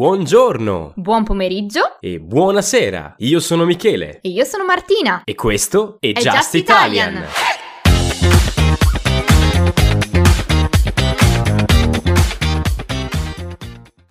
Buongiorno Buon pomeriggio e buonasera. Io sono Michele e io sono Martina. e questo è, È Just, Just Italian. Italian.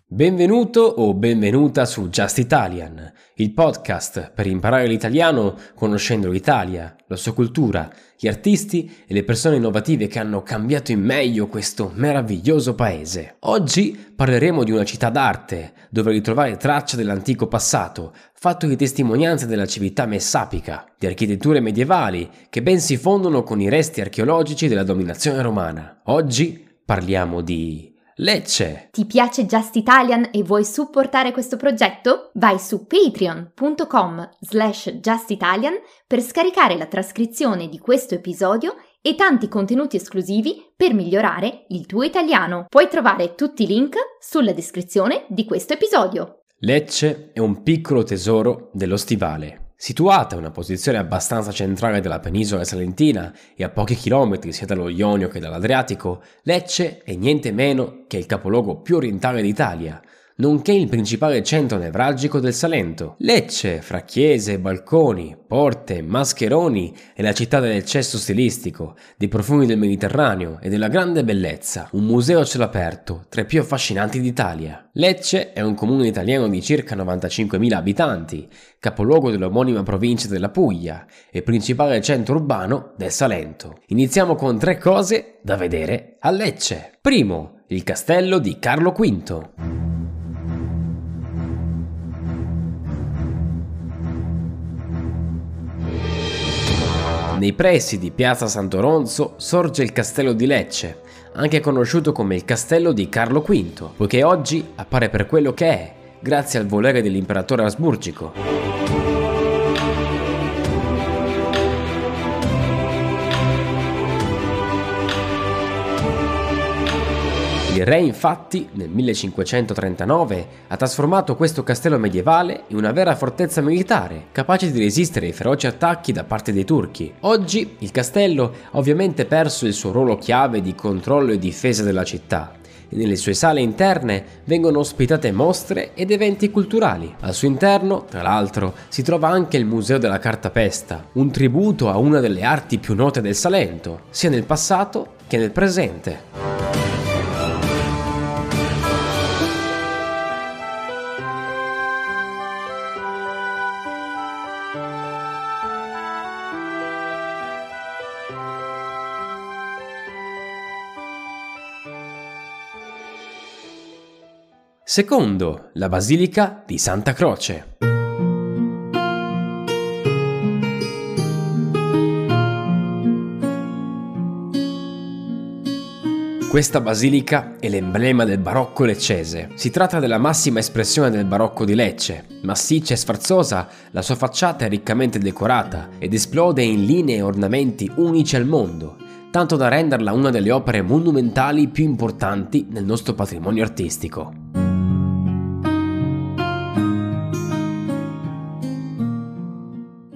Benvenuto o benvenuta su Just Italian, il podcast per imparare l'italiano conoscendo l'Italia, la sua cultura, gli artisti e le persone innovative che hanno cambiato in meglio questo meraviglioso paese. Oggi parleremo di una città d'arte, dove ritrovare tracce dell'antico passato, fatto di testimonianze della civiltà messapica, di architetture medievali che ben si fondono con i resti archeologici della dominazione romana. Oggi parliamo di Lecce. Ti piace Just Italian e vuoi supportare questo progetto? Vai su patreon.com slash justitalian per scaricare la trascrizione di questo episodio e tanti contenuti esclusivi per migliorare il tuo italiano. Puoi trovare tutti i link sulla descrizione di questo episodio. Lecce è un piccolo tesoro dello stivale. Situata in una posizione abbastanza centrale della penisola salentina e a pochi chilometri sia dallo Ionio che dall'Adriatico, Lecce è niente meno che il capoluogo più orientale d'Italia, nonché il principale centro nevralgico del Salento. Lecce, fra chiese, balconi, porte, mascheroni, è la città dell'eccesso stilistico, dei profumi del Mediterraneo e della grande bellezza, un museo a cielo aperto, tra i più affascinanti d'Italia. Lecce è un comune italiano di circa 95.000 abitanti, capoluogo dell'omonima provincia della Puglia e principale centro urbano del Salento. Iniziamo con tre cose da vedere a Lecce. Primo, il castello di Carlo V. Nei pressi di Piazza Sant'Oronzo sorge il castello di Lecce, anche conosciuto come il castello di Carlo V, poiché oggi appare per quello che è, grazie al volere dell'imperatore asburgico. Il re infatti nel 1539 ha trasformato questo castello medievale in una vera fortezza militare, capace di resistere ai feroci attacchi da parte dei turchi. Oggi il castello ha ovviamente perso il suo ruolo chiave di controllo e difesa della città e nelle sue sale interne vengono ospitate mostre ed eventi culturali. Al suo interno, tra l'altro, si trova anche il Museo della Cartapesta, un tributo a una delle arti più note del Salento, sia nel passato che nel presente. Secondo, la Basilica di Santa Croce. Questa basilica è l'emblema del barocco leccese. Si tratta della massima espressione del barocco di Lecce. Massiccia e sfarzosa, la sua facciata è riccamente decorata ed esplode in linee e ornamenti unici al mondo, tanto da renderla una delle opere monumentali più importanti nel nostro patrimonio artistico.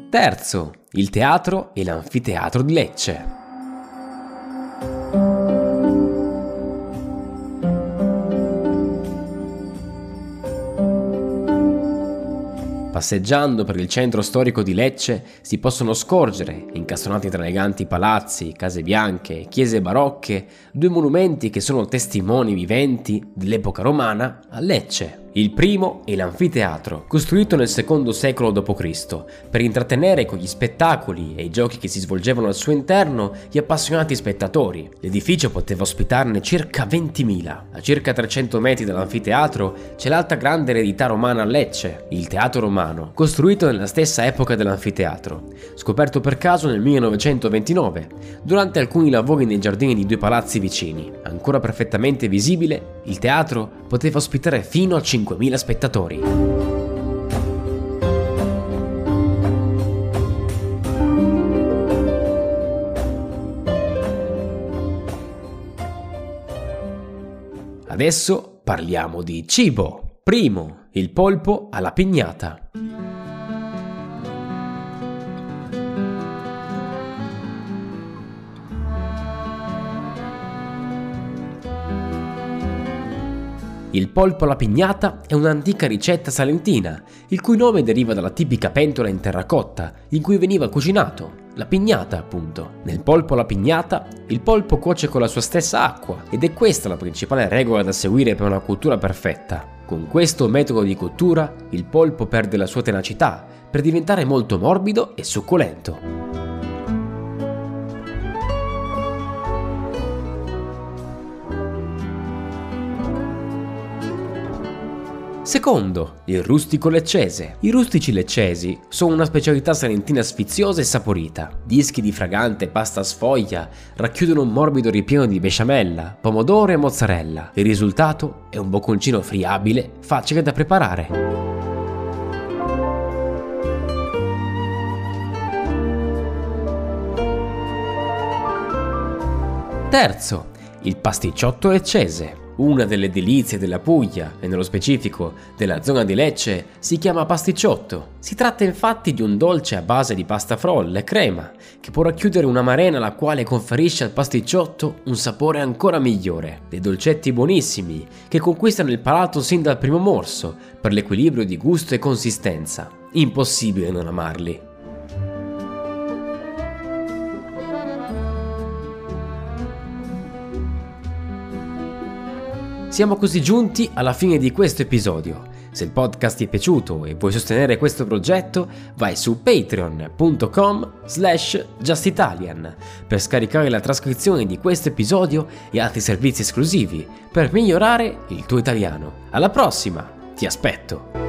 Terzo, il teatro e l'anfiteatro di Lecce. Passeggiando per il centro storico di Lecce si possono scorgere, incastonati tra eleganti palazzi, case bianche, chiese barocche, due monumenti che sono testimoni viventi dell'epoca romana a Lecce. Il primo è l'anfiteatro, costruito nel secondo secolo d.C., per intrattenere con gli spettacoli e i giochi che si svolgevano al suo interno gli appassionati spettatori. L'edificio poteva ospitarne circa 20.000. A circa 300 metri dall'anfiteatro c'è l'alta grande eredità romana a Lecce, il Teatro Romano, costruito nella stessa epoca dell'anfiteatro, scoperto per caso nel 1929, durante alcuni lavori nei giardini di due palazzi vicini. Ancora perfettamente visibile, il teatro poteva ospitare fino a 5.000 spettatori. Adesso parliamo di cibo. Primo, il polpo alla pignata. Il polpo alla pignata è un'antica ricetta salentina, il cui nome deriva dalla tipica pentola in terracotta in cui veniva cucinato, la pignata appunto. Nel polpo alla pignata, il polpo cuoce con la sua stessa acqua ed è questa la principale regola da seguire per una cottura perfetta. Con questo metodo di cottura, il polpo perde la sua tenacità per diventare molto morbido e succulento. Secondo, il rustico leccese. I rustici leccesi sono una specialità salentina sfiziosa e saporita. Dischi di fragante pasta sfoglia racchiudono un morbido ripieno di besciamella, pomodoro e mozzarella. Il risultato è un bocconcino friabile, facile da preparare. Terzo, il pasticciotto leccese. Una delle delizie della Puglia, e nello specifico della zona di Lecce, si chiama pasticciotto. Si tratta infatti di un dolce a base di pasta frolla e crema, che può racchiudere una marena la quale conferisce al pasticciotto un sapore ancora migliore. Dei dolcetti buonissimi, che conquistano il palato sin dal primo morso, per l'equilibrio di gusto e consistenza. Impossibile non amarli. Siamo così giunti alla fine di questo episodio. Se il podcast ti è piaciuto e vuoi sostenere questo progetto, vai su patreon.com slash justitalian per scaricare la trascrizione di questo episodio e altri servizi esclusivi per migliorare il tuo italiano. Alla prossima, ti aspetto!